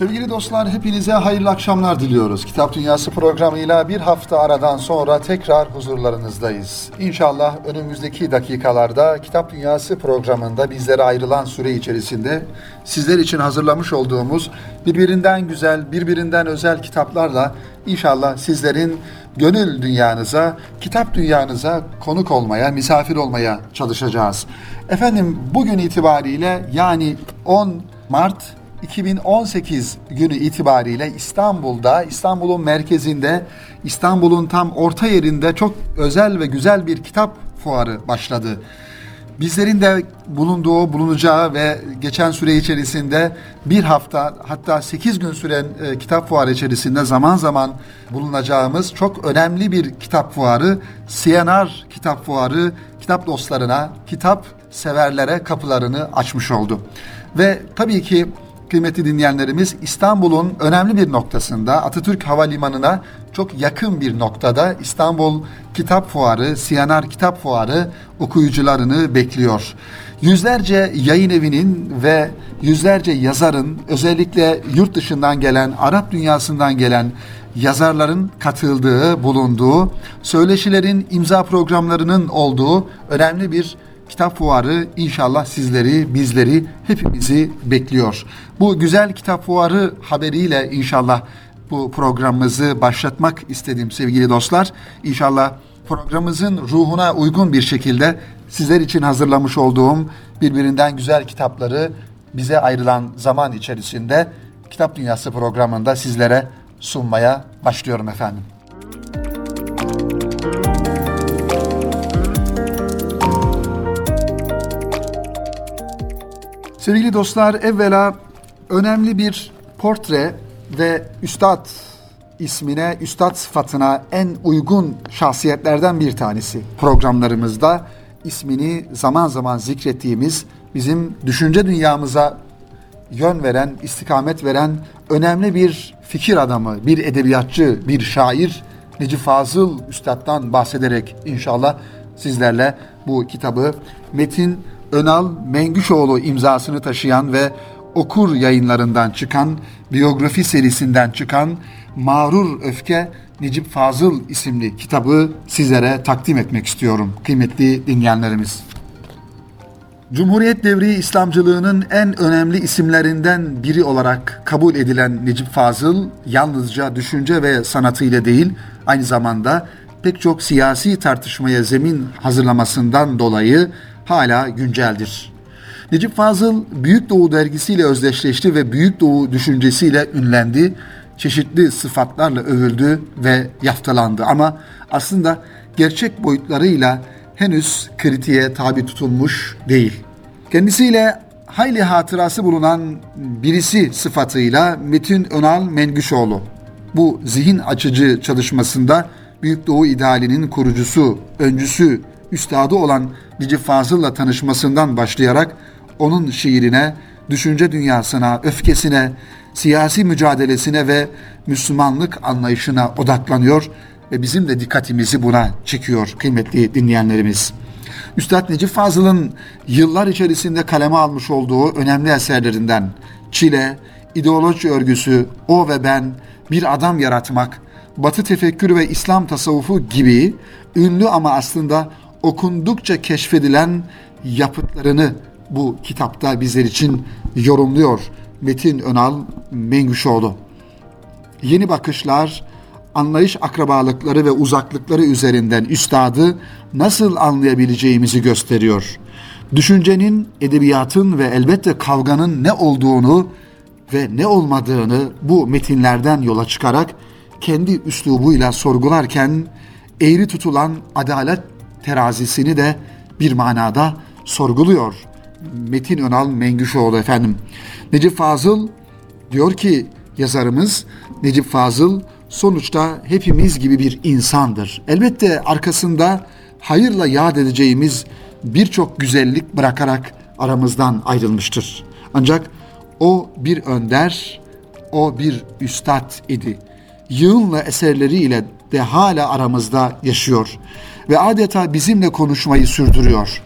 Sevgili dostlar hepinize hayırlı akşamlar diliyoruz. Kitap Dünyası programıyla bir hafta aradan sonra tekrar huzurlarınızdayız. İnşallah önümüzdeki dakikalarda Kitap Dünyası programında bizlere ayrılan süre içerisinde sizler için hazırlamış olduğumuz birbirinden güzel, birbirinden özel kitaplarla inşallah sizlerin gönül dünyanıza, kitap dünyanıza konuk olmaya, misafir olmaya çalışacağız. Efendim bugün itibariyle yani 10 Mart 2018 günü itibariyle İstanbul'da, İstanbul'un merkezinde, İstanbul'un tam orta yerinde çok özel ve güzel bir kitap fuarı başladı. Bizlerin de bulunduğu, bulunacağı ve geçen süre içerisinde bir hafta hatta sekiz gün süren e, kitap fuarı içerisinde zaman zaman bulunacağımız çok önemli bir kitap fuarı, CNR Kitap Fuarı kitap dostlarına, kitap severlere kapılarını açmış oldu. Ve tabii ki kıymetli dinleyenlerimiz İstanbul'un önemli bir noktasında Atatürk Havalimanı'na çok yakın bir noktada İstanbul Kitap Fuarı, CNR Kitap Fuarı okuyucularını bekliyor. Yüzlerce yayın evinin ve yüzlerce yazarın özellikle yurt dışından gelen, Arap dünyasından gelen yazarların katıldığı, bulunduğu, söyleşilerin imza programlarının olduğu önemli bir kitap fuarı inşallah sizleri, bizleri, hepimizi bekliyor. Bu güzel kitap fuarı haberiyle inşallah bu programımızı başlatmak istedim sevgili dostlar. İnşallah programımızın ruhuna uygun bir şekilde sizler için hazırlamış olduğum birbirinden güzel kitapları bize ayrılan zaman içerisinde Kitap Dünyası programında sizlere sunmaya başlıyorum efendim. Sevgili dostlar, evvela önemli bir portre ve üstad ismine, üstad sıfatına en uygun şahsiyetlerden bir tanesi. Programlarımızda ismini zaman zaman zikrettiğimiz, bizim düşünce dünyamıza yön veren, istikamet veren önemli bir fikir adamı, bir edebiyatçı, bir şair Necip Fazıl Üstad'dan bahsederek inşallah sizlerle bu kitabı Metin Önal Mengüşoğlu imzasını taşıyan ve Okur yayınlarından çıkan, biyografi serisinden çıkan Mağrur Öfke Necip Fazıl isimli kitabı sizlere takdim etmek istiyorum kıymetli dinleyenlerimiz. Cumhuriyet devri İslamcılığının en önemli isimlerinden biri olarak kabul edilen Necip Fazıl yalnızca düşünce ve sanatıyla değil aynı zamanda pek çok siyasi tartışmaya zemin hazırlamasından dolayı hala günceldir. Necip Fazıl Büyük Doğu dergisiyle özdeşleşti ve Büyük Doğu düşüncesiyle ünlendi. Çeşitli sıfatlarla övüldü ve yaftalandı ama aslında gerçek boyutlarıyla henüz kritiğe tabi tutulmuş değil. Kendisiyle hayli hatırası bulunan birisi sıfatıyla Metin Önal Mengüşoğlu. Bu zihin açıcı çalışmasında Büyük Doğu idealinin kurucusu, öncüsü, üstadı olan Necip Fazıl'la tanışmasından başlayarak onun şiirine, düşünce dünyasına, öfkesine, siyasi mücadelesine ve Müslümanlık anlayışına odaklanıyor ve bizim de dikkatimizi buna çekiyor kıymetli dinleyenlerimiz. Üstad Necip Fazıl'ın yıllar içerisinde kaleme almış olduğu önemli eserlerinden Çile, ideoloji örgüsü, O ve Ben, Bir Adam Yaratmak, Batı Tefekkür ve İslam Tasavvufu gibi ünlü ama aslında okundukça keşfedilen yapıtlarını bu kitapta bizler için yorumluyor Metin Önal Mengüşoğlu. Yeni bakışlar, anlayış akrabalıkları ve uzaklıkları üzerinden üstadı nasıl anlayabileceğimizi gösteriyor. Düşüncenin, edebiyatın ve elbette kavganın ne olduğunu ve ne olmadığını bu metinlerden yola çıkarak kendi üslubuyla sorgularken eğri tutulan adalet terazisini de bir manada sorguluyor. Metin Önal Mengüşoğlu efendim. Necip Fazıl diyor ki yazarımız Necip Fazıl sonuçta hepimiz gibi bir insandır. Elbette arkasında hayırla yad edeceğimiz birçok güzellik bırakarak aramızdan ayrılmıştır. Ancak o bir önder, o bir üstad idi. Yığınla eserleriyle de hala aramızda yaşıyor ve adeta bizimle konuşmayı sürdürüyor.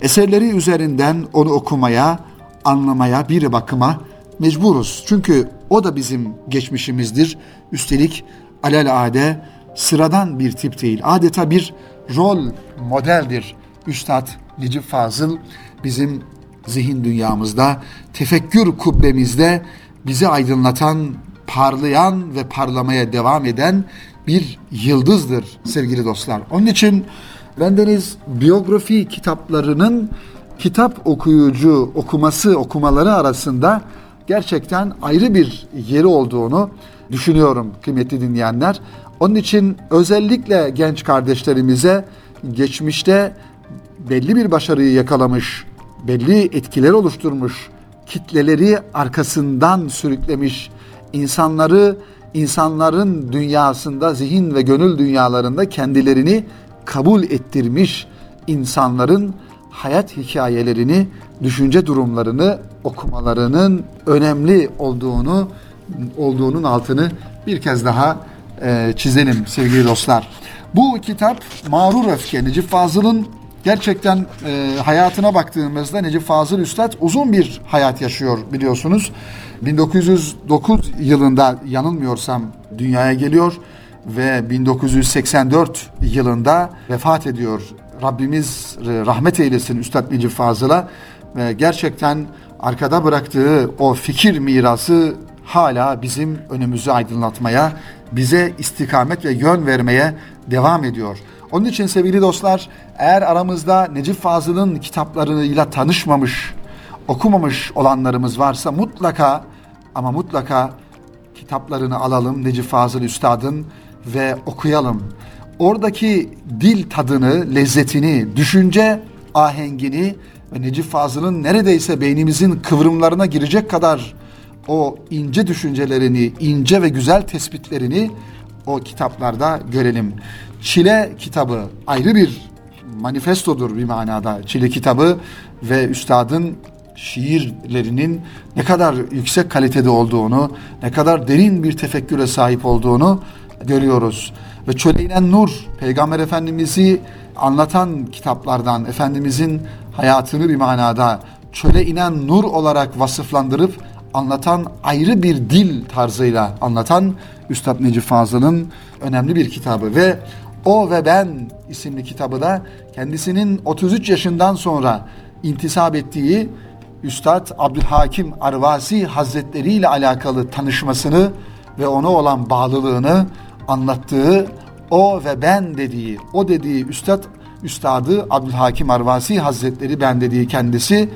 Eserleri üzerinden onu okumaya, anlamaya bir bakıma mecburuz. Çünkü o da bizim geçmişimizdir. Üstelik alelade sıradan bir tip değil. Adeta bir rol modeldir. Üstad Necip Fazıl bizim zihin dünyamızda, tefekkür kubbemizde bizi aydınlatan, parlayan ve parlamaya devam eden bir yıldızdır sevgili dostlar. Onun için bendeniz biyografi kitaplarının kitap okuyucu okuması okumaları arasında gerçekten ayrı bir yeri olduğunu düşünüyorum kıymetli dinleyenler. Onun için özellikle genç kardeşlerimize geçmişte belli bir başarıyı yakalamış, belli etkiler oluşturmuş, kitleleri arkasından sürüklemiş, insanları insanların dünyasında, zihin ve gönül dünyalarında kendilerini kabul ettirmiş insanların hayat hikayelerini, düşünce durumlarını okumalarının önemli olduğunu olduğunun altını bir kez daha e, çizelim sevgili dostlar. Bu kitap Mağrur Öfke Necip Fazıl'ın gerçekten e, hayatına baktığımızda Necip Fazıl Üstad uzun bir hayat yaşıyor biliyorsunuz. 1909 yılında yanılmıyorsam dünyaya geliyor ve 1984 yılında vefat ediyor. Rabbimiz rahmet eylesin Üstad Necip Fazıl'a ve gerçekten arkada bıraktığı o fikir mirası hala bizim önümüzü aydınlatmaya, bize istikamet ve yön vermeye devam ediyor. Onun için sevgili dostlar, eğer aramızda Necip Fazıl'ın kitaplarıyla tanışmamış, okumamış olanlarımız varsa mutlaka ama mutlaka kitaplarını alalım Necip Fazıl Üstad'ın ve okuyalım. Oradaki dil tadını, lezzetini, düşünce ahengini ve Necip Fazıl'ın neredeyse beynimizin kıvrımlarına girecek kadar o ince düşüncelerini, ince ve güzel tespitlerini o kitaplarda görelim. Çile kitabı ayrı bir manifestodur bir manada. Çile kitabı ve üstadın şiirlerinin ne kadar yüksek kalitede olduğunu, ne kadar derin bir tefekküre sahip olduğunu görüyoruz. Ve Çöle inen Nur, Peygamber Efendimiz'i anlatan kitaplardan, Efendimizin hayatını bir manada çöle inen nur olarak vasıflandırıp anlatan ayrı bir dil tarzıyla anlatan Üstad Necip Fazıl'ın önemli bir kitabı ve O ve Ben isimli kitabı da kendisinin 33 yaşından sonra intisap ettiği Üstad Abdülhakim Arvasi Hazretleri ile alakalı tanışmasını ve ona olan bağlılığını anlattığı o ve ben dediği, o dediği Üstad Üstadı Abdülhakim Arvasi Hazretleri ben dediği kendisi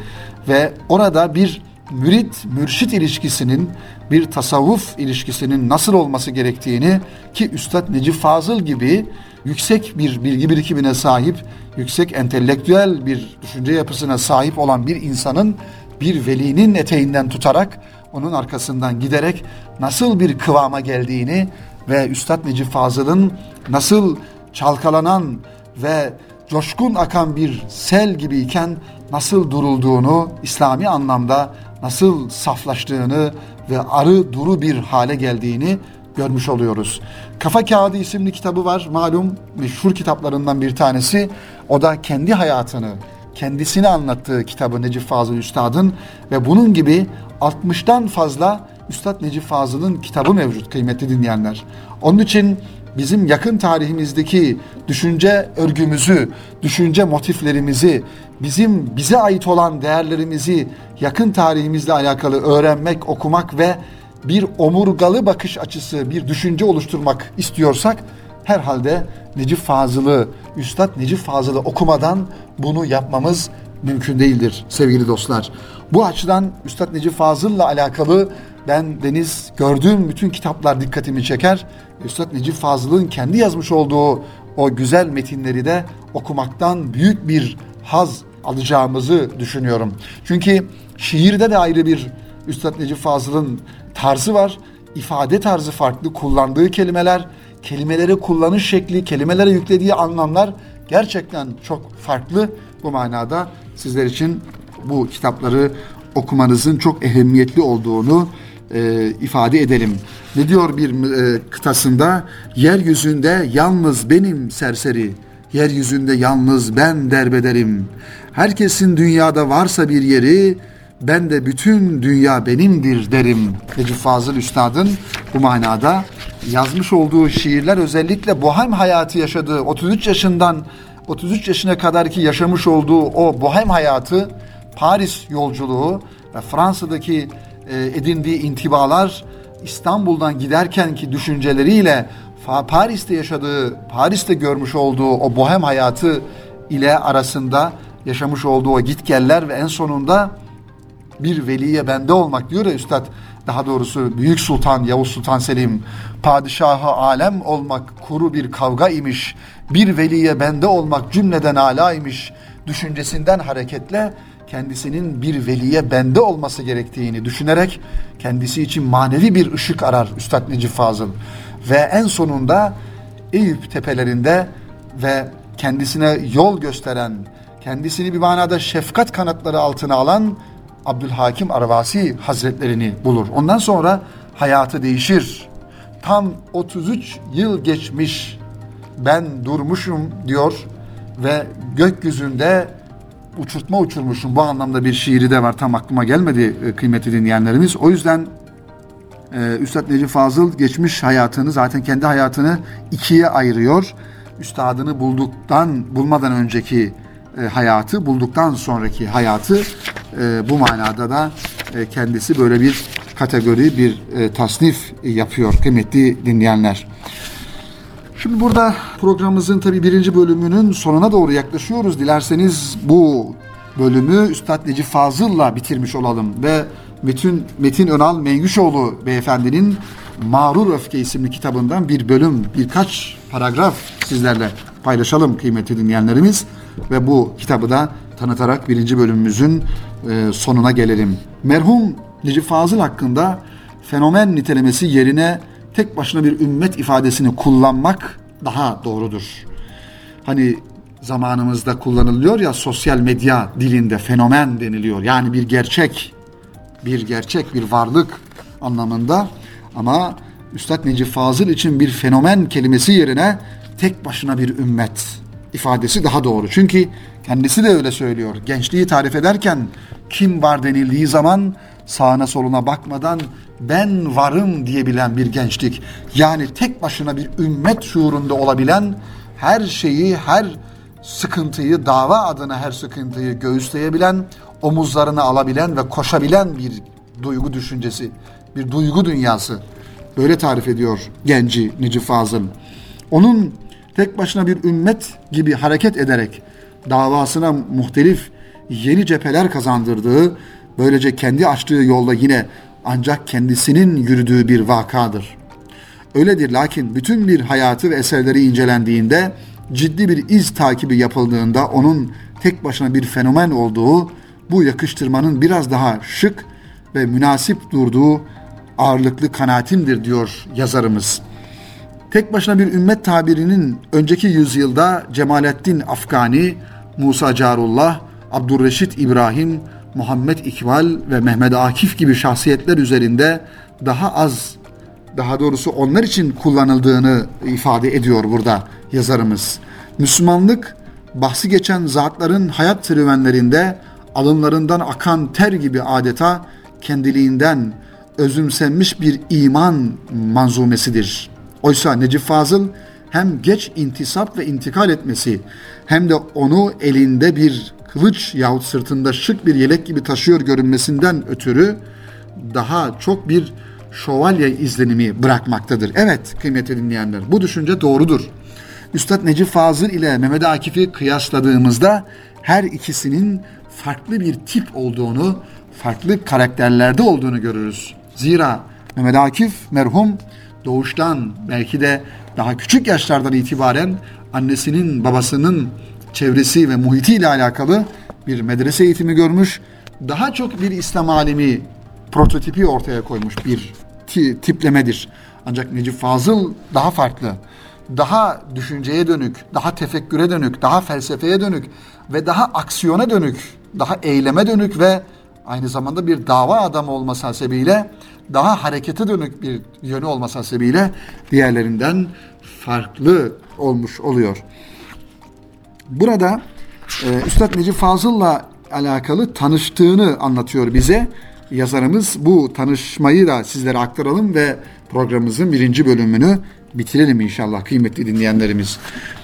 ve orada bir mürit mürşit ilişkisinin bir tasavvuf ilişkisinin nasıl olması gerektiğini ki Üstad Necip Fazıl gibi yüksek bir bilgi birikimine sahip, yüksek entelektüel bir düşünce yapısına sahip olan bir insanın bir velinin eteğinden tutarak onun arkasından giderek nasıl bir kıvama geldiğini ve Üstad Necip Fazıl'ın nasıl çalkalanan ve coşkun akan bir sel gibiyken nasıl durulduğunu, İslami anlamda nasıl saflaştığını ve arı duru bir hale geldiğini görmüş oluyoruz. Kafa Kağıdı isimli kitabı var. Malum meşhur kitaplarından bir tanesi. O da kendi hayatını, kendisini anlattığı kitabı Necip Fazıl Üstad'ın ve bunun gibi 60'tan fazla Üstad Necip Fazıl'ın kitabı mevcut kıymetli dinleyenler. Onun için bizim yakın tarihimizdeki düşünce örgümüzü, düşünce motiflerimizi, bizim bize ait olan değerlerimizi yakın tarihimizle alakalı öğrenmek, okumak ve bir omurgalı bakış açısı, bir düşünce oluşturmak istiyorsak herhalde Necip Fazıl'ı, Üstad Necip Fazıl'ı okumadan bunu yapmamız mümkün değildir sevgili dostlar. Bu açıdan Üstad Necip Fazıl'la alakalı ben Deniz gördüğüm bütün kitaplar dikkatimi çeker. Üstad Necip Fazıl'ın kendi yazmış olduğu o güzel metinleri de okumaktan büyük bir haz alacağımızı düşünüyorum. Çünkü şiirde de ayrı bir Üstad Necip Fazıl'ın tarzı var. İfade tarzı farklı, kullandığı kelimeler, kelimeleri kullanış şekli, kelimelere yüklediği anlamlar gerçekten çok farklı. Bu manada sizler için bu kitapları okumanızın çok ehemmiyetli olduğunu e, ifade edelim. Ne diyor bir e, kıtasında? Yeryüzünde yalnız benim serseri, yeryüzünde yalnız ben derbederim. Herkesin dünyada varsa bir yeri, ben de bütün dünya benimdir derim. Necip Fazıl Üstad'ın bu manada yazmış olduğu şiirler özellikle bohem hayatı yaşadığı 33 yaşından 33 yaşına kadar ki yaşamış olduğu o bohem hayatı Paris yolculuğu ve Fransa'daki edindiği intibalar İstanbul'dan giderken ki düşünceleriyle Paris'te yaşadığı, Paris'te görmüş olduğu o bohem hayatı ile arasında yaşamış olduğu o gitgeller ve en sonunda bir veliye bende olmak diyor ya üstad daha doğrusu Büyük Sultan Yavuz Sultan Selim padişahı alem olmak kuru bir kavga imiş bir veliye bende olmak cümleden ala imiş düşüncesinden hareketle kendisinin bir veliye bende olması gerektiğini düşünerek kendisi için manevi bir ışık arar Üstad Necip Fazıl ve en sonunda Eyüp tepelerinde ve kendisine yol gösteren, kendisini bir manada şefkat kanatları altına alan Abdülhakim Arvasi Hazretlerini bulur. Ondan sonra hayatı değişir. Tam 33 yıl geçmiş ben durmuşum diyor ve gökyüzünde uçurtma uçurmuşum. Bu anlamda bir şiiri de var. Tam aklıma gelmedi e, kıymetli dinleyenlerimiz. O yüzden e, Üstad Necip Fazıl geçmiş hayatını zaten kendi hayatını ikiye ayırıyor. Üstadını bulduktan bulmadan önceki e, hayatı bulduktan sonraki hayatı e, bu manada da e, kendisi böyle bir kategori bir e, tasnif yapıyor kıymetli dinleyenler. Şimdi burada programımızın tabi birinci bölümünün sonuna doğru yaklaşıyoruz. Dilerseniz bu bölümü Üstad Necip Fazıl'la bitirmiş olalım ve Metin, Metin Önal Mengüşoğlu beyefendinin Mağrur Öfke isimli kitabından bir bölüm, birkaç paragraf sizlerle paylaşalım kıymetli dinleyenlerimiz. Ve bu kitabı da tanıtarak birinci bölümümüzün e, sonuna gelelim. Merhum Necip Fazıl hakkında fenomen nitelemesi yerine tek başına bir ümmet ifadesini kullanmak daha doğrudur. Hani zamanımızda kullanılıyor ya sosyal medya dilinde fenomen deniliyor. Yani bir gerçek, bir gerçek, bir varlık anlamında. Ama Üstad Necip Fazıl için bir fenomen kelimesi yerine tek başına bir ümmet ifadesi daha doğru. Çünkü kendisi de öyle söylüyor. Gençliği tarif ederken kim var denildiği zaman sağına soluna bakmadan ben varım diyebilen bir gençlik. Yani tek başına bir ümmet şuurunda olabilen her şeyi, her sıkıntıyı, dava adına her sıkıntıyı göğüsleyebilen, omuzlarına alabilen ve koşabilen bir duygu düşüncesi, bir duygu dünyası. Böyle tarif ediyor genci Necip Fazıl. Onun tek başına bir ümmet gibi hareket ederek davasına muhtelif yeni cepheler kazandırdığı, böylece kendi açtığı yolda yine ancak kendisinin yürüdüğü bir vakadır. Öyledir lakin bütün bir hayatı ve eserleri incelendiğinde ciddi bir iz takibi yapıldığında onun tek başına bir fenomen olduğu bu yakıştırmanın biraz daha şık ve münasip durduğu ağırlıklı kanaatimdir diyor yazarımız. Tek başına bir ümmet tabirinin önceki yüzyılda Cemalettin Afgani, Musa Carullah, Abdurreşit İbrahim, Muhammed İkbal ve Mehmet Akif gibi şahsiyetler üzerinde daha az, daha doğrusu onlar için kullanıldığını ifade ediyor burada yazarımız. Müslümanlık bahsi geçen zatların hayat serüvenlerinde alınlarından akan ter gibi adeta kendiliğinden özümsenmiş bir iman manzumesidir. Oysa Necip Fazıl hem geç intisap ve intikal etmesi hem de onu elinde bir kılıç yahut sırtında şık bir yelek gibi taşıyor görünmesinden ötürü daha çok bir şövalye izlenimi bırakmaktadır. Evet kıymetli dinleyenler bu düşünce doğrudur. Üstad Necip Fazıl ile Mehmet Akif'i kıyasladığımızda her ikisinin farklı bir tip olduğunu, farklı karakterlerde olduğunu görürüz. Zira Mehmet Akif merhum doğuştan belki de daha küçük yaşlardan itibaren annesinin babasının çevresi ve muhitiyle alakalı bir medrese eğitimi görmüş. Daha çok bir İslam alimi prototipi ortaya koymuş bir tiplemedir. Ancak Necip Fazıl daha farklı. Daha düşünceye dönük, daha tefekküre dönük, daha felsefeye dönük ve daha aksiyona dönük, daha eyleme dönük ve aynı zamanda bir dava adamı olması hasebiyle daha harekete dönük bir yönü olması hasebiyle diğerlerinden farklı olmuş oluyor. Burada e, Üstad Necip Fazıl'la alakalı tanıştığını anlatıyor bize. Yazarımız bu tanışmayı da sizlere aktaralım ve programımızın birinci bölümünü bitirelim inşallah kıymetli dinleyenlerimiz.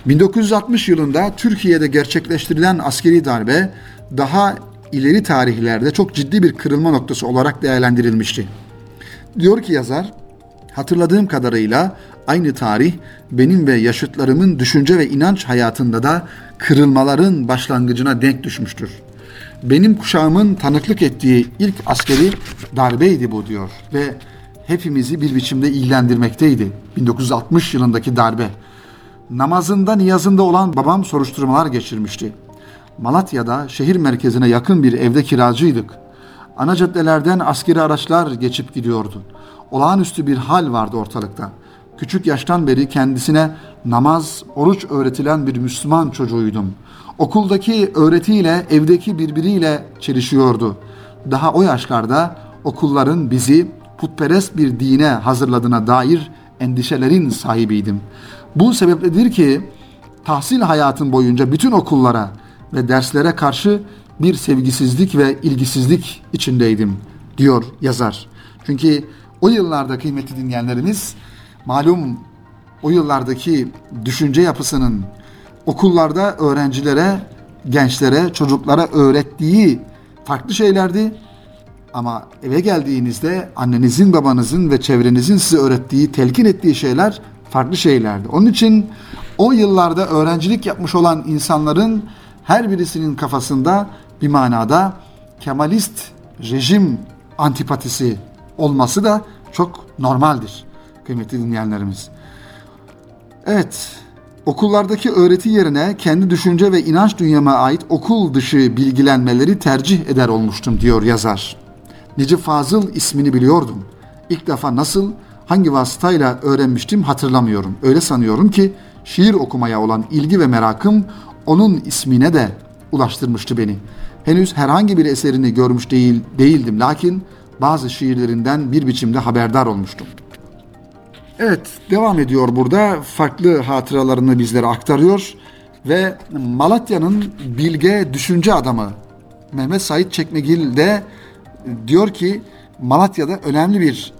1960 yılında Türkiye'de gerçekleştirilen askeri darbe daha ileri tarihlerde çok ciddi bir kırılma noktası olarak değerlendirilmişti. Diyor ki yazar, hatırladığım kadarıyla aynı tarih benim ve yaşıtlarımın düşünce ve inanç hayatında da kırılmaların başlangıcına denk düşmüştür. Benim kuşağımın tanıklık ettiği ilk askeri darbeydi bu diyor ve hepimizi bir biçimde ilgilendirmekteydi. 1960 yılındaki darbe. Namazında niyazında olan babam soruşturmalar geçirmişti. Malatya'da şehir merkezine yakın bir evde kiracıydık. Ana caddelerden askeri araçlar geçip gidiyordu. Olağanüstü bir hal vardı ortalıkta. Küçük yaştan beri kendisine namaz, oruç öğretilen bir Müslüman çocuğuydum. Okuldaki öğretiyle evdeki birbiriyle çelişiyordu. Daha o yaşlarda okulların bizi putperest bir dine hazırladığına dair endişelerin sahibiydim. Bu sebepledir ki tahsil hayatım boyunca bütün okullara ve derslere karşı bir sevgisizlik ve ilgisizlik içindeydim diyor yazar. Çünkü o yıllarda kıymetli dinleyenlerimiz malum o yıllardaki düşünce yapısının okullarda öğrencilere, gençlere, çocuklara öğrettiği farklı şeylerdi. Ama eve geldiğinizde annenizin, babanızın ve çevrenizin size öğrettiği, telkin ettiği şeyler farklı şeylerdi. Onun için o yıllarda öğrencilik yapmış olan insanların her birisinin kafasında bir manada Kemalist rejim antipatisi olması da çok normaldir kıymetli dinleyenlerimiz. Evet, okullardaki öğreti yerine kendi düşünce ve inanç dünyama ait okul dışı bilgilenmeleri tercih eder olmuştum diyor yazar. Necip Fazıl ismini biliyordum. İlk defa nasıl, hangi vasıtayla öğrenmiştim hatırlamıyorum. Öyle sanıyorum ki şiir okumaya olan ilgi ve merakım onun ismine de ulaştırmıştı beni. Henüz herhangi bir eserini görmüş değil değildim lakin bazı şiirlerinden bir biçimde haberdar olmuştum. Evet, devam ediyor burada. Farklı hatıralarını bizlere aktarıyor ve Malatya'nın bilge düşünce adamı Mehmet Said Çekmegil de diyor ki Malatya'da önemli bir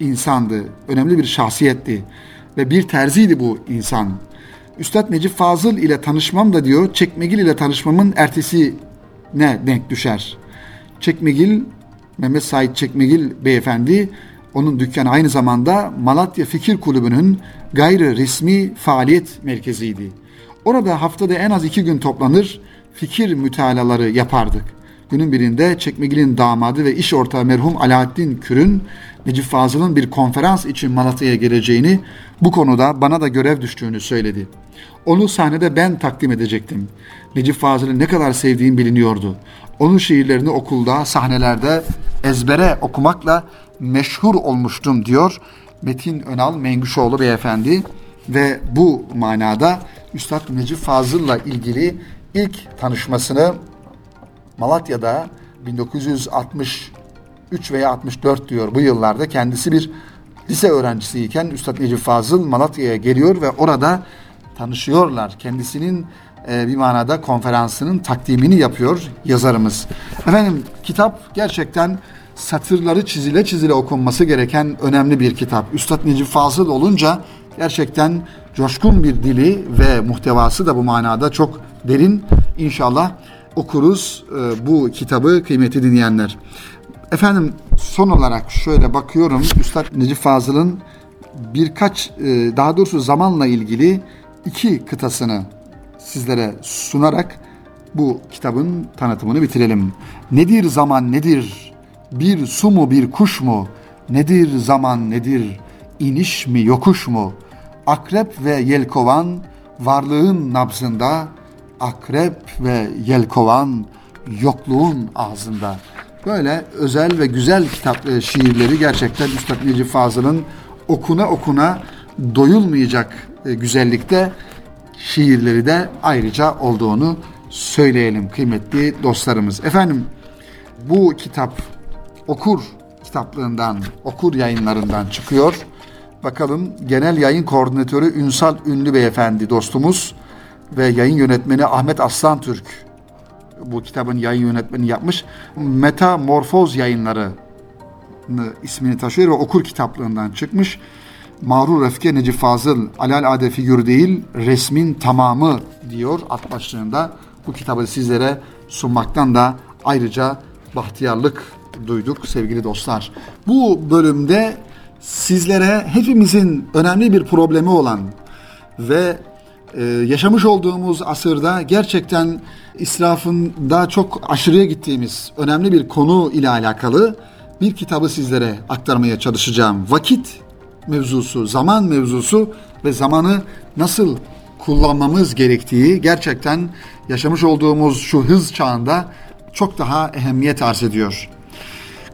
insandı, önemli bir şahsiyetti ve bir terziydi bu insan. Üstad Necip Fazıl ile tanışmam da diyor, Çekmegil ile tanışmamın ertesi ne denk düşer. Çekmegil, Mehmet Said Çekmegil beyefendi, onun dükkanı aynı zamanda Malatya Fikir Kulübü'nün gayri resmi faaliyet merkeziydi. Orada haftada en az iki gün toplanır, fikir mütalaları yapardık. Günün birinde Çekmegil'in damadı ve iş ortağı merhum Alaaddin Kür'ün Necip Fazıl'ın bir konferans için Malatya'ya geleceğini, bu konuda bana da görev düştüğünü söyledi. Onu sahnede ben takdim edecektim. Necip Fazıl'ı ne kadar sevdiğim biliniyordu. Onun şiirlerini okulda, sahnelerde ezbere okumakla meşhur olmuştum diyor Metin Önal Mengüşoğlu beyefendi ve bu manada Üstad Necip Fazıl'la ilgili ilk tanışmasını Malatya'da 1963 veya 64 diyor bu yıllarda kendisi bir lise öğrencisiyken Üstad Necip Fazıl Malatya'ya geliyor ve orada tanışıyorlar. Kendisinin e, bir manada konferansının takdimini yapıyor yazarımız. Efendim kitap gerçekten satırları çizile çizile okunması gereken önemli bir kitap. Üstad Necip Fazıl olunca gerçekten coşkun bir dili ve muhtevası da bu manada çok derin. İnşallah okuruz e, bu kitabı kıymeti dinleyenler. Efendim son olarak şöyle bakıyorum Üstad Necip Fazıl'ın birkaç e, daha doğrusu zamanla ilgili iki kıtasını sizlere sunarak bu kitabın tanıtımını bitirelim. Nedir zaman nedir? Bir su mu bir kuş mu? Nedir zaman nedir? İniş mi yokuş mu? Akrep ve yelkovan varlığın nabzında, akrep ve yelkovan yokluğun ağzında. Böyle özel ve güzel kitap e, şiirleri gerçekten Üstad Necip Fazıl'ın okuna okuna doyulmayacak e, güzellikte şiirleri de ayrıca olduğunu söyleyelim kıymetli dostlarımız. Efendim bu kitap Okur kitaplığından, Okur yayınlarından çıkıyor. Bakalım genel yayın koordinatörü Ünsal Ünlü Beyefendi dostumuz ve yayın yönetmeni Ahmet Aslan Türk bu kitabın yayın yönetmeni yapmış. Metamorfoz yayınları ismini taşıyor ve okur kitaplığından çıkmış. Mağrur Öfke Necip Fazıl alal ade figür değil resmin tamamı diyor alt başlığında. Bu kitabı sizlere sunmaktan da ayrıca bahtiyarlık duyduk sevgili dostlar. Bu bölümde sizlere hepimizin önemli bir problemi olan ve e, yaşamış olduğumuz asırda gerçekten israfın daha çok aşırıya gittiğimiz önemli bir konu ile alakalı bir kitabı sizlere aktarmaya çalışacağım. Vakit mevzusu, zaman mevzusu ve zamanı nasıl kullanmamız gerektiği gerçekten yaşamış olduğumuz şu hız çağında çok daha ehemmiyet arz ediyor.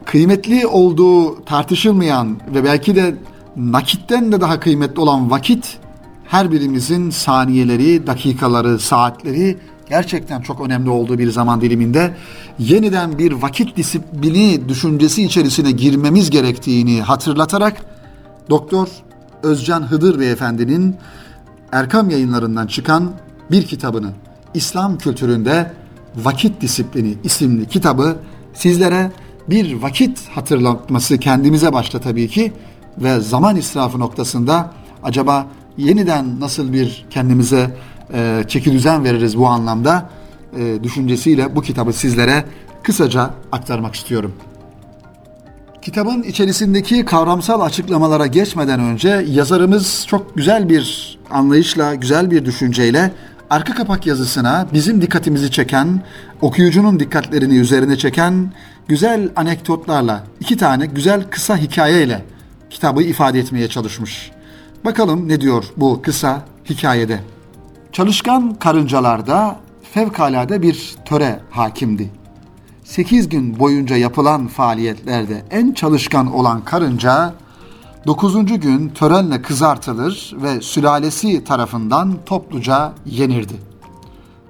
Kıymetli olduğu tartışılmayan ve belki de nakitten de daha kıymetli olan vakit her birimizin saniyeleri, dakikaları, saatleri gerçekten çok önemli olduğu bir zaman diliminde yeniden bir vakit disiplini düşüncesi içerisine girmemiz gerektiğini hatırlatarak Doktor Özcan Hıdır Beyefendinin Erkam yayınlarından çıkan bir kitabını İslam kültüründe Vakit Disiplini isimli kitabı sizlere bir vakit hatırlatması kendimize başta tabii ki ve zaman israfı noktasında acaba yeniden nasıl bir kendimize e, çeki düzen veririz bu anlamda e, düşüncesiyle bu kitabı sizlere kısaca aktarmak istiyorum. Kitabın içerisindeki kavramsal açıklamalara geçmeden önce yazarımız çok güzel bir anlayışla, güzel bir düşünceyle arka kapak yazısına bizim dikkatimizi çeken, okuyucunun dikkatlerini üzerine çeken güzel anekdotlarla, iki tane güzel kısa hikayeyle kitabı ifade etmeye çalışmış. Bakalım ne diyor bu kısa hikayede. Çalışkan karıncalarda fevkalade bir töre hakimdi. 8 gün boyunca yapılan faaliyetlerde en çalışkan olan karınca 9. gün törenle kızartılır ve sülalesi tarafından topluca yenirdi.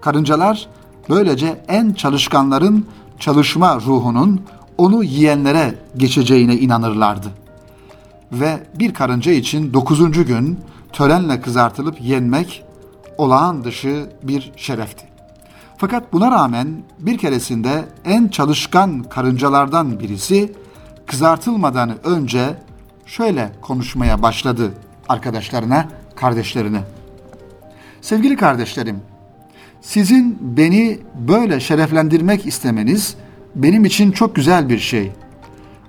Karıncalar böylece en çalışkanların çalışma ruhunun onu yiyenlere geçeceğine inanırlardı. Ve bir karınca için 9. gün törenle kızartılıp yenmek olağan dışı bir şerefti. Fakat buna rağmen bir keresinde en çalışkan karıncalardan birisi kızartılmadan önce şöyle konuşmaya başladı arkadaşlarına, kardeşlerine. Sevgili kardeşlerim, sizin beni böyle şereflendirmek istemeniz benim için çok güzel bir şey.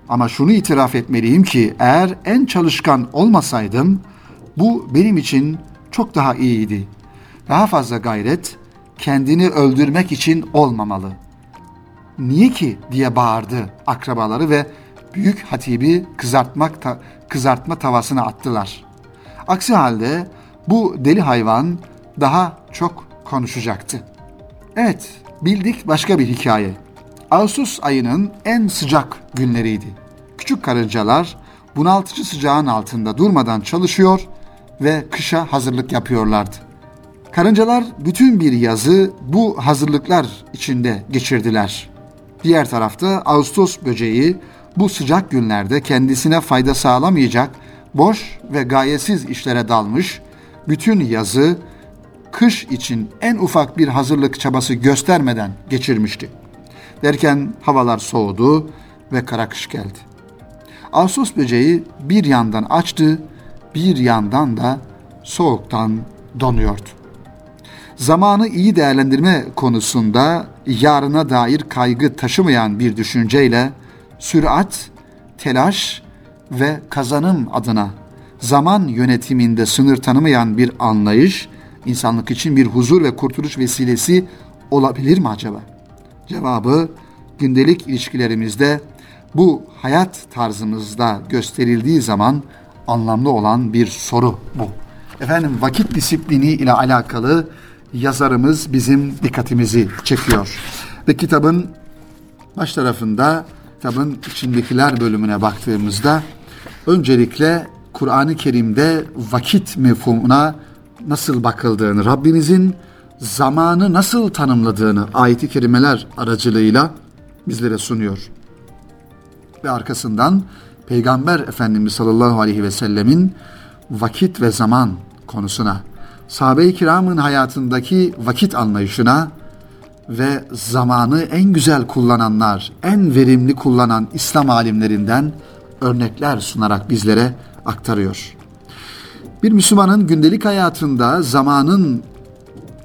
Ama şunu itiraf etmeliyim ki eğer en çalışkan olmasaydım bu benim için çok daha iyiydi. Daha fazla gayret, kendini öldürmek için olmamalı. Niye ki diye bağırdı akrabaları ve büyük hatibi kızartmak ta, kızartma tavasına attılar. Aksi halde bu deli hayvan daha çok konuşacaktı. Evet, bildik başka bir hikaye. Ağustos ayının en sıcak günleriydi. Küçük karıncalar bunaltıcı sıcağın altında durmadan çalışıyor ve kışa hazırlık yapıyorlardı. Karıncalar bütün bir yazı bu hazırlıklar içinde geçirdiler. Diğer tarafta Ağustos böceği bu sıcak günlerde kendisine fayda sağlamayacak boş ve gayetsiz işlere dalmış, bütün yazı kış için en ufak bir hazırlık çabası göstermeden geçirmişti. Derken havalar soğudu ve kara kış geldi. Ağustos böceği bir yandan açtı, bir yandan da soğuktan donuyordu zamanı iyi değerlendirme konusunda yarına dair kaygı taşımayan bir düşünceyle sürat, telaş ve kazanım adına zaman yönetiminde sınır tanımayan bir anlayış insanlık için bir huzur ve kurtuluş vesilesi olabilir mi acaba? Cevabı gündelik ilişkilerimizde bu hayat tarzımızda gösterildiği zaman anlamlı olan bir soru bu. Efendim vakit disiplini ile alakalı yazarımız bizim dikkatimizi çekiyor. Ve kitabın baş tarafında kitabın içindekiler bölümüne baktığımızda öncelikle Kur'an-ı Kerim'de vakit mefhumuna nasıl bakıldığını, Rabbimizin zamanı nasıl tanımladığını ayeti kerimeler aracılığıyla bizlere sunuyor. Ve arkasından Peygamber Efendimiz sallallahu aleyhi ve sellemin vakit ve zaman konusuna sahabe-i kiramın hayatındaki vakit anlayışına ve zamanı en güzel kullananlar, en verimli kullanan İslam alimlerinden örnekler sunarak bizlere aktarıyor. Bir Müslümanın gündelik hayatında zamanın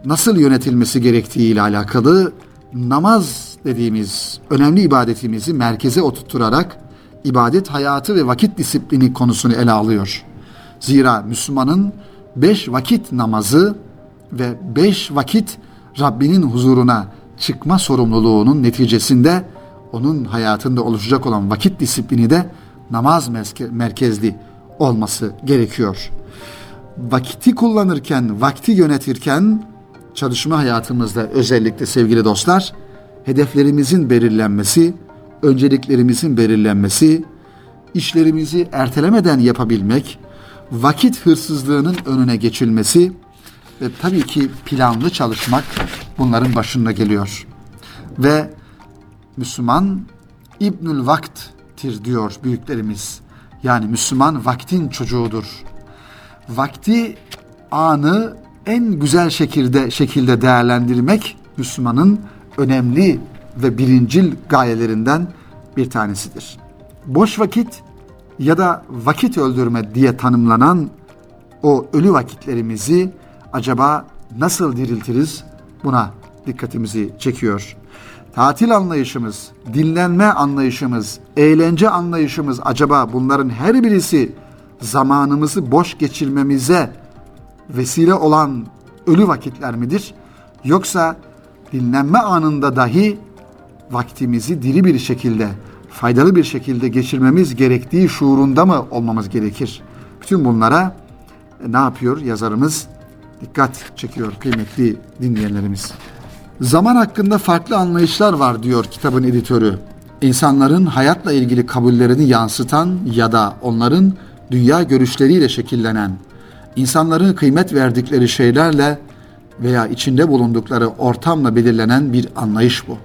nasıl yönetilmesi gerektiği ile alakalı namaz dediğimiz önemli ibadetimizi merkeze oturtturarak ibadet hayatı ve vakit disiplini konusunu ele alıyor. Zira Müslümanın beş vakit namazı ve beş vakit Rabbinin huzuruna çıkma sorumluluğunun neticesinde onun hayatında oluşacak olan vakit disiplini de namaz merkezli olması gerekiyor. Vakiti kullanırken, vakti yönetirken çalışma hayatımızda özellikle sevgili dostlar hedeflerimizin belirlenmesi, önceliklerimizin belirlenmesi, işlerimizi ertelemeden yapabilmek, vakit hırsızlığının önüne geçilmesi ve tabii ki planlı çalışmak bunların başında geliyor. Ve Müslüman İbnül Vakt'tir diyor büyüklerimiz. Yani Müslüman vaktin çocuğudur. Vakti anı en güzel şekilde şekilde değerlendirmek Müslümanın önemli ve birincil gayelerinden bir tanesidir. Boş vakit ya da vakit öldürme diye tanımlanan o ölü vakitlerimizi acaba nasıl diriltiriz? Buna dikkatimizi çekiyor. Tatil anlayışımız, dinlenme anlayışımız, eğlence anlayışımız acaba bunların her birisi zamanımızı boş geçirmemize vesile olan ölü vakitler midir? Yoksa dinlenme anında dahi vaktimizi diri bir şekilde, faydalı bir şekilde geçirmemiz gerektiği şuurunda mı olmamız gerekir? Bütün bunlara e, ne yapıyor yazarımız? Dikkat çekiyor kıymetli dinleyenlerimiz. Zaman hakkında farklı anlayışlar var diyor kitabın editörü. İnsanların hayatla ilgili kabullerini yansıtan ya da onların dünya görüşleriyle şekillenen, insanların kıymet verdikleri şeylerle veya içinde bulundukları ortamla belirlenen bir anlayış bu.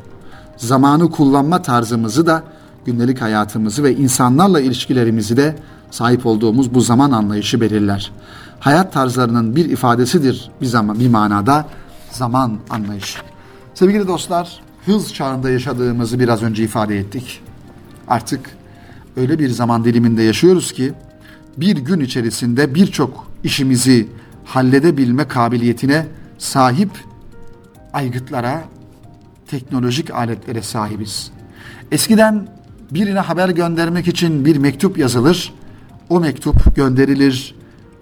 Zamanı kullanma tarzımızı da gündelik hayatımızı ve insanlarla ilişkilerimizi de sahip olduğumuz bu zaman anlayışı belirler. Hayat tarzlarının bir ifadesidir bir zaman bir manada zaman anlayışı. Sevgili dostlar, hız çağında yaşadığımızı biraz önce ifade ettik. Artık öyle bir zaman diliminde yaşıyoruz ki bir gün içerisinde birçok işimizi halledebilme kabiliyetine sahip aygıtlara, teknolojik aletlere sahibiz. Eskiden birine haber göndermek için bir mektup yazılır, o mektup gönderilir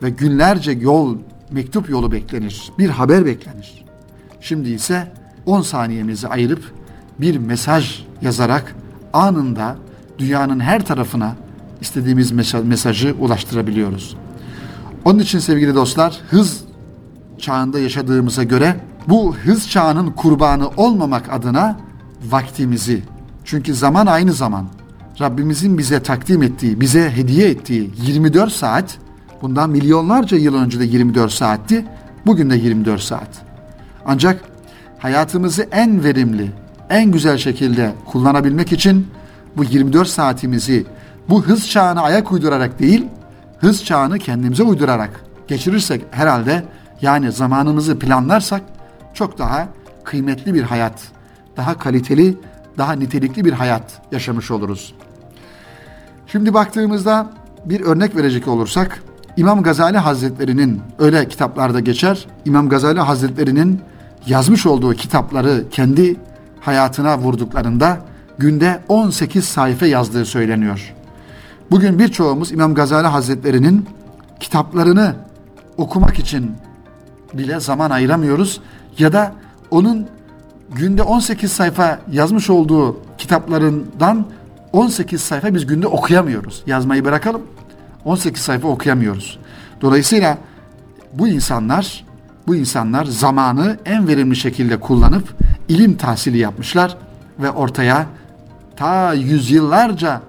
ve günlerce yol, mektup yolu beklenir, bir haber beklenir. Şimdi ise 10 saniyemizi ayırıp bir mesaj yazarak anında dünyanın her tarafına istediğimiz mesajı ulaştırabiliyoruz. Onun için sevgili dostlar hız çağında yaşadığımıza göre bu hız çağının kurbanı olmamak adına vaktimizi çünkü zaman aynı zaman Rabbimizin bize takdim ettiği, bize hediye ettiği 24 saat bundan milyonlarca yıl önce de 24 saatti. Bugün de 24 saat. Ancak hayatımızı en verimli, en güzel şekilde kullanabilmek için bu 24 saatimizi bu hız çağına ayak uydurarak değil, hız çağını kendimize uydurarak geçirirsek herhalde yani zamanımızı planlarsak çok daha kıymetli bir hayat, daha kaliteli, daha nitelikli bir hayat yaşamış oluruz. Şimdi baktığımızda bir örnek verecek olursak İmam Gazali Hazretleri'nin öyle kitaplarda geçer. İmam Gazali Hazretleri'nin yazmış olduğu kitapları kendi hayatına vurduklarında günde 18 sayfa yazdığı söyleniyor. Bugün birçoğumuz İmam Gazali Hazretleri'nin kitaplarını okumak için bile zaman ayıramıyoruz ya da onun günde 18 sayfa yazmış olduğu kitaplarından 18 sayfa biz günde okuyamıyoruz. Yazmayı bırakalım. 18 sayfa okuyamıyoruz. Dolayısıyla bu insanlar bu insanlar zamanı en verimli şekilde kullanıp ilim tahsili yapmışlar ve ortaya ta yüzyıllarca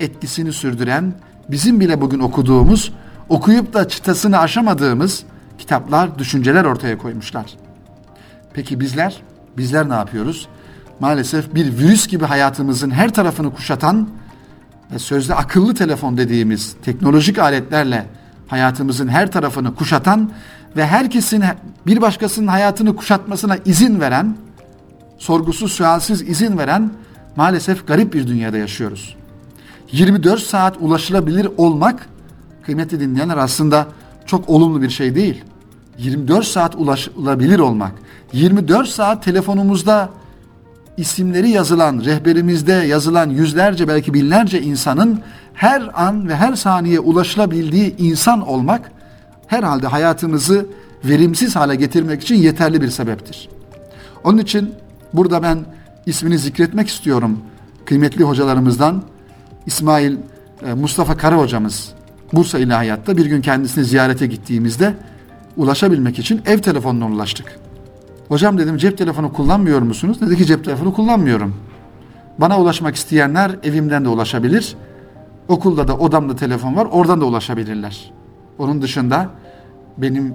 etkisini sürdüren bizim bile bugün okuduğumuz okuyup da çıtasını aşamadığımız kitaplar, düşünceler ortaya koymuşlar. Peki bizler? Bizler ne yapıyoruz? Maalesef bir virüs gibi hayatımızın her tarafını kuşatan ve sözde akıllı telefon dediğimiz teknolojik aletlerle hayatımızın her tarafını kuşatan ve herkesin bir başkasının hayatını kuşatmasına izin veren sorgusuz sualsiz izin veren maalesef garip bir dünyada yaşıyoruz. 24 saat ulaşılabilir olmak kıymetli dinleyenler aslında çok olumlu bir şey değil. 24 saat ulaşılabilir olmak, 24 saat telefonumuzda isimleri yazılan, rehberimizde yazılan yüzlerce belki binlerce insanın her an ve her saniye ulaşılabildiği insan olmak herhalde hayatımızı verimsiz hale getirmek için yeterli bir sebeptir. Onun için burada ben ismini zikretmek istiyorum kıymetli hocalarımızdan İsmail e, Mustafa Kara hocamız Bursa İlahiyat'ta bir gün kendisini ziyarete gittiğimizde ulaşabilmek için ev telefonuna ulaştık. Hocam dedim cep telefonu kullanmıyor musunuz? Dedi ki cep telefonu kullanmıyorum. Bana ulaşmak isteyenler evimden de ulaşabilir. Okulda da odamda telefon var oradan da ulaşabilirler. Onun dışında benim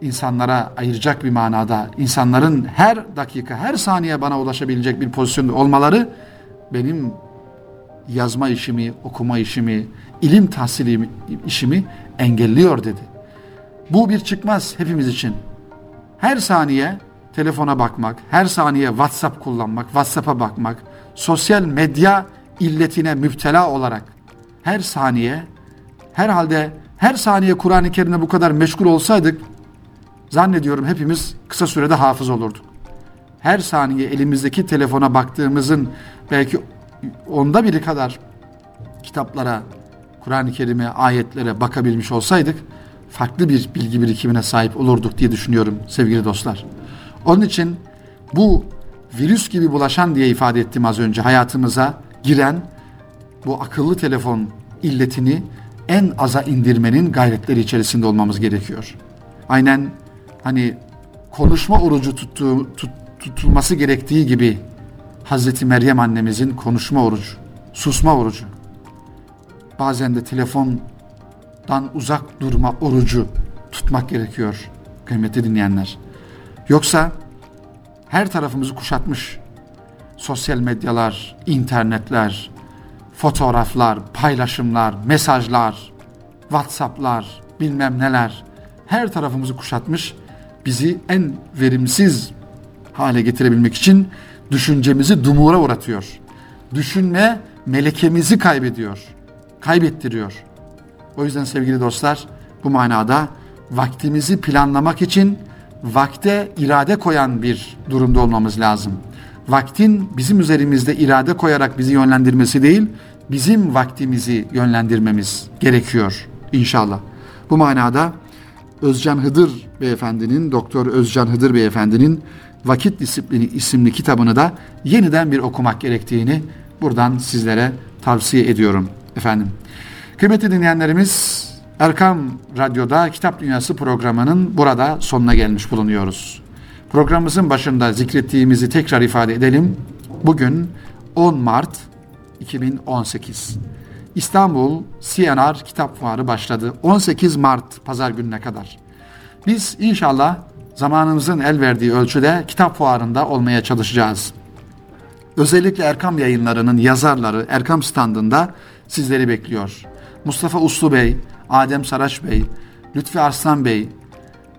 insanlara ayıracak bir manada insanların her dakika her saniye bana ulaşabilecek bir pozisyonda olmaları benim yazma işimi, okuma işimi, ilim tahsili işimi engelliyor dedi. Bu bir çıkmaz hepimiz için. Her saniye telefona bakmak, her saniye WhatsApp kullanmak, WhatsApp'a bakmak, sosyal medya illetine müptela olarak her saniye herhalde her saniye Kur'an-ı Kerim'e bu kadar meşgul olsaydık zannediyorum hepimiz kısa sürede hafız olurduk. Her saniye elimizdeki telefona baktığımızın belki onda biri kadar kitaplara, Kur'an-ı Kerim'e, ayetlere bakabilmiş olsaydık farklı bir bilgi birikimine sahip olurduk diye düşünüyorum sevgili dostlar. Onun için bu virüs gibi bulaşan diye ifade ettim az önce hayatımıza giren bu akıllı telefon illetini en aza indirmenin gayretleri içerisinde olmamız gerekiyor. Aynen hani konuşma orucu tuttuğu, tut, tutulması gerektiği gibi Hazreti Meryem annemizin konuşma orucu, susma orucu. Bazen de telefondan uzak durma orucu tutmak gerekiyor kıymetli dinleyenler. Yoksa her tarafımızı kuşatmış sosyal medyalar, internetler, fotoğraflar, paylaşımlar, mesajlar, WhatsApp'lar, bilmem neler her tarafımızı kuşatmış bizi en verimsiz hale getirebilmek için düşüncemizi dumura uğratıyor. Düşünme melekemizi kaybediyor. Kaybettiriyor. O yüzden sevgili dostlar bu manada vaktimizi planlamak için vakte irade koyan bir durumda olmamız lazım. Vaktin bizim üzerimizde irade koyarak bizi yönlendirmesi değil, bizim vaktimizi yönlendirmemiz gerekiyor inşallah. Bu manada Özcan Hıdır beyefendinin, Doktor Özcan Hıdır beyefendinin Vakit Disiplini isimli kitabını da yeniden bir okumak gerektiğini buradan sizlere tavsiye ediyorum efendim. Kıymetli dinleyenlerimiz Erkam Radyo'da Kitap Dünyası programının burada sonuna gelmiş bulunuyoruz. Programımızın başında zikrettiğimizi tekrar ifade edelim. Bugün 10 Mart 2018. İstanbul CNR Kitap Fuarı başladı. 18 Mart pazar gününe kadar. Biz inşallah zamanımızın el verdiği ölçüde kitap fuarında olmaya çalışacağız. Özellikle Erkam yayınlarının yazarları Erkam standında sizleri bekliyor. Mustafa Uslu Bey, Adem Saraç Bey, Lütfi Arslan Bey,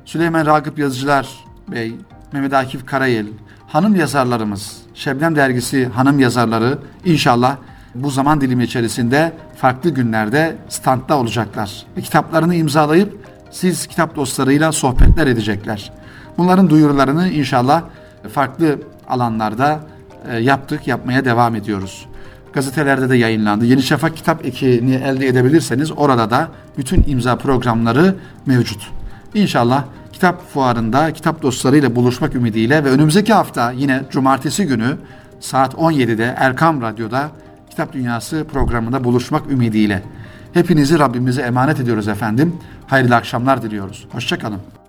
Süleyman Ragıp Yazıcılar Bey, Mehmet Akif Karayel, hanım yazarlarımız, Şebnem Dergisi hanım yazarları inşallah bu zaman dilimi içerisinde farklı günlerde standta olacaklar. Ve kitaplarını imzalayıp siz kitap dostlarıyla sohbetler edecekler. Bunların duyurularını inşallah farklı alanlarda e, yaptık, yapmaya devam ediyoruz. Gazetelerde de yayınlandı. Yeni Şafak kitap ekini elde edebilirseniz orada da bütün imza programları mevcut. İnşallah kitap fuarında kitap dostlarıyla buluşmak ümidiyle ve önümüzdeki hafta yine cumartesi günü saat 17'de Erkam Radyo'da Kitap Dünyası programında buluşmak ümidiyle. Hepinizi Rabbimize emanet ediyoruz efendim. Hayırlı akşamlar diliyoruz. Hoşçakalın.